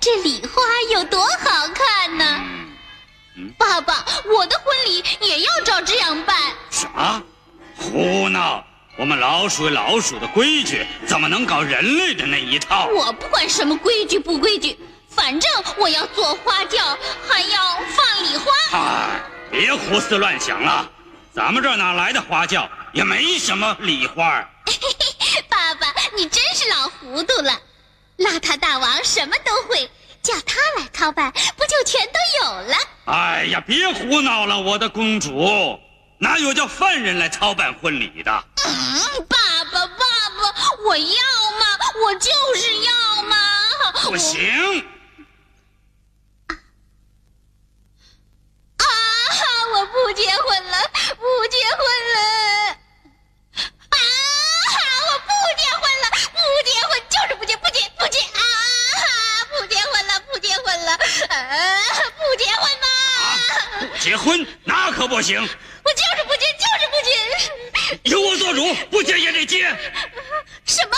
这礼花有多好看呢！爸爸，我的婚礼也要照这样办。什么？胡闹！我们老鼠有老鼠的规矩，怎么能搞人类的那一套？我不管什么规矩不规矩，反正我要做花轿，还要放礼花。哎，别胡思乱想了，咱们这哪来的花轿？也没什么礼花。爸爸，你真是老糊涂了。邋遢大王什么都会，叫他来操办，不就全都有了？哎呀，别胡闹了，我的公主，哪有叫犯人来操办婚礼的？嗯，爸爸，爸爸，我要嘛，我就是要嘛。不行，啊！我不结婚了，行，我就是不接，就是不接。由我做主，不接也得接。什么？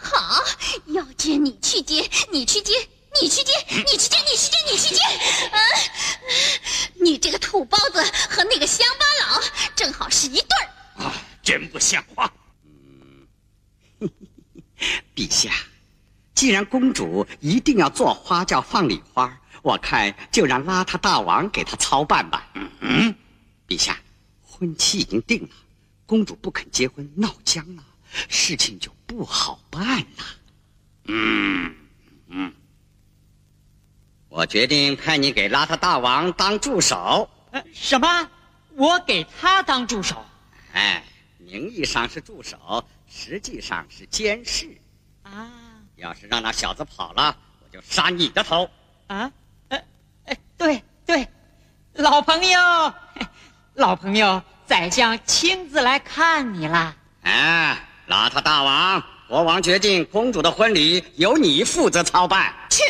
好，要接你去接，你去接，你去接，你去接，你去接，你去接。啊！你这个土包子和那个乡巴佬正好是一对儿。啊，真不像话！陛下，既然公主一定要做花轿放礼花，我看就让邋遢大王给她操办吧。嗯，陛下，婚期已经定了，公主不肯结婚，闹僵了，事情就不好办了。嗯嗯，我决定派你给邋遢大王当助手。呃，什么？我给他当助手哎，名义上是助手，实际上是监视。啊要是让那小子跑了，我就杀你的头。啊？呃，哎，对对，老朋友，嘿老朋友，宰相亲自来看你啦。哎，邋遢大王，国王决定公主的婚礼由你负责操办。去！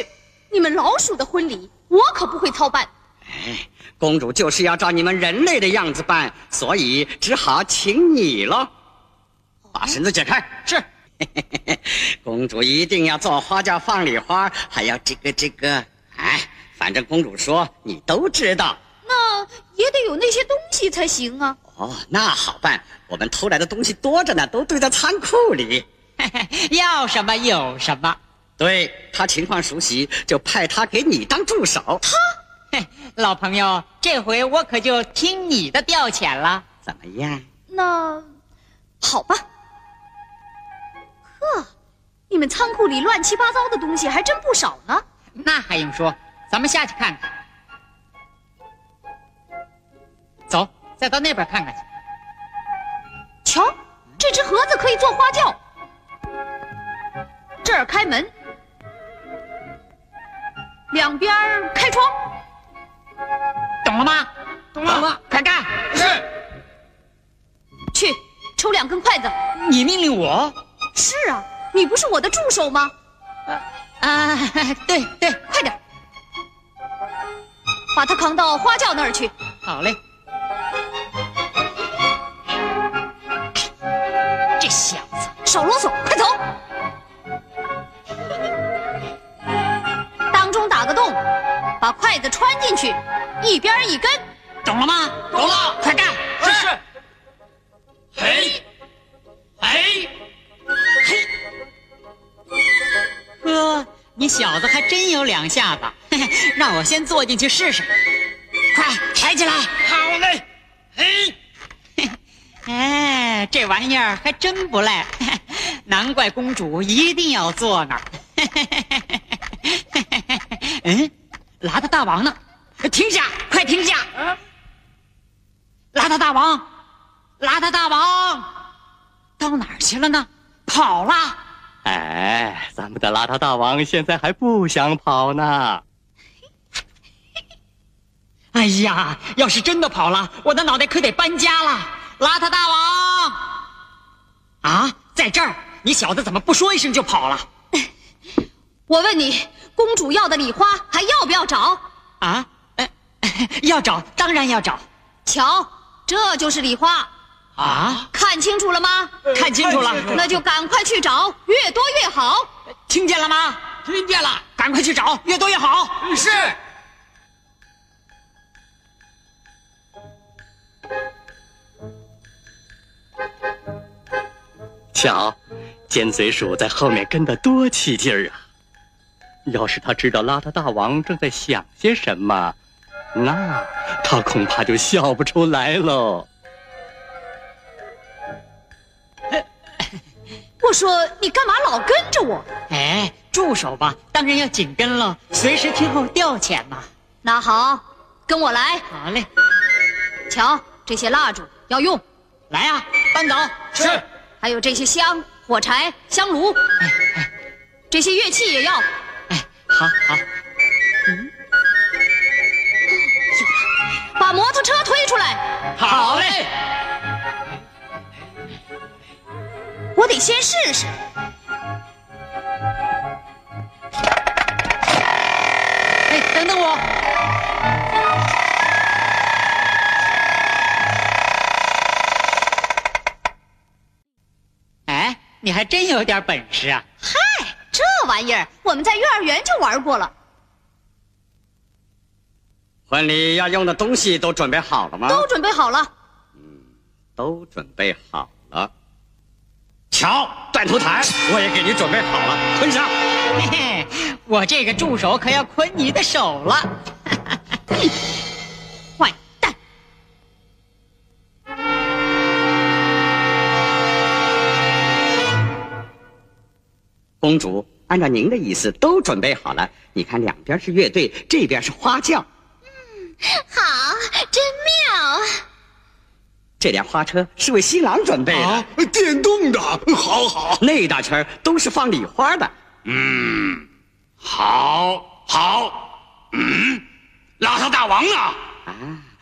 你们老鼠的婚礼，我可不会操办。哎，公主就是要照你们人类的样子办，所以只好请你喽。把绳子解开。是，公主一定要做花轿放礼花，还要这个这个。哎，反正公主说你都知道。那也得有那些东西才行啊。哦，那好办，我们偷来的东西多着呢，都堆在仓库里。嘿嘿，要什么有什么。对他情况熟悉，就派他给你当助手。嘿，老朋友，这回我可就听你的调遣了。怎么样？那好吧。呵，你们仓库里乱七八糟的东西还真不少呢。那还用说？咱们下去看看。再到那边看看去。瞧，这只盒子可以做花轿。这儿开门，两边开窗。懂了吗？懂了吗？快干！是。去，抽两根筷子。你命令我？是啊，你不是我的助手吗？啊，对对，快点，把它扛到花轿那儿去。好嘞。少啰嗦，快走！当中打个洞，把筷子穿进去，一边一根，懂了吗？懂了，快干！是。嘿，嘿，嘿，哥，你小子还真有两下子，让我先坐进去试试。快抬起来！好嘞。嘿，哎，这玩意儿还真不赖。难怪公主一定要坐那儿。嗯，邋遢大王呢？停下！快停下！邋遢大王，邋遢大王，到哪儿去了呢？跑了！哎，咱们的邋遢大王现在还不想跑呢。哎呀，要是真的跑了，我的脑袋可得搬家了。邋遢大王，啊，在这儿，你小子怎么不说一声就跑了？我问你，公主要的礼花还要不要找？啊，呃，要找，当然要找。瞧，这就是礼花，啊，看清楚了吗？看清楚了，那就赶快去找，越多越好。听见了吗？听见了，赶快去找，越多越好。是。瞧，尖嘴鼠在后面跟得多起劲儿啊！要是他知道邋遢大王正在想些什么，那他恐怕就笑不出来喽。我说你干嘛老跟着我？哎，住手吧！当然要紧跟了，随时听候调遣嘛。那好，跟我来。好嘞，瞧，这些蜡烛要用，来呀、搬走。是。还有这些香、火柴、香炉，哎哎这些乐器也要。哎，好好。把摩托车推出来，好嘞，我得先试试。你还真有点本事啊！嗨，这玩意儿我们在幼儿园就玩过了，婚礼要用的东西都准备好了吗？都准备好了。嗯都准备好了。瞧，断头台我也给你准备好了，捆上。嘿嘿，我这个助手可要捆你的手了。公主，按照您的意思，都准备好了。你看，两边是乐队，这边是花轿。嗯好，真妙。这辆花车是为新郎准备的，啊，电动的，好好，那一大圈儿都是放礼花的。嗯，好，好，嗯，邋遢大王呢？啊，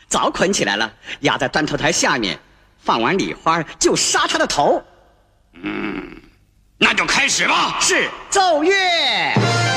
早捆起来了，压在断头台下面。放完礼花就杀他的头。那就开始吧。是奏乐。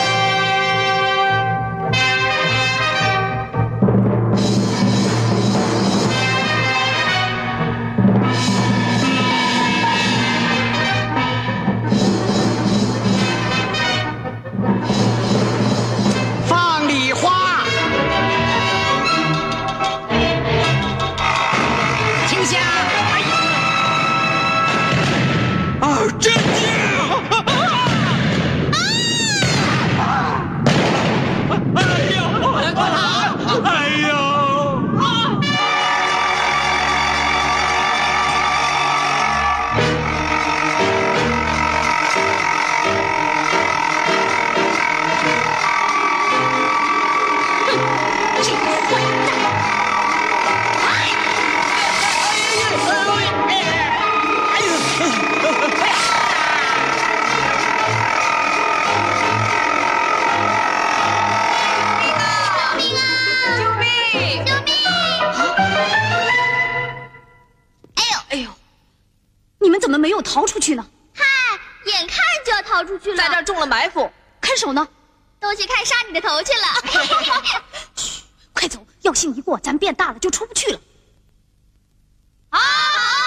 逃出去呢？嗨，眼看就要逃出去了，在这儿中了埋伏，看守呢？都去看杀你的头去了。快走，药性一过，咱变大了就出不去了。哦！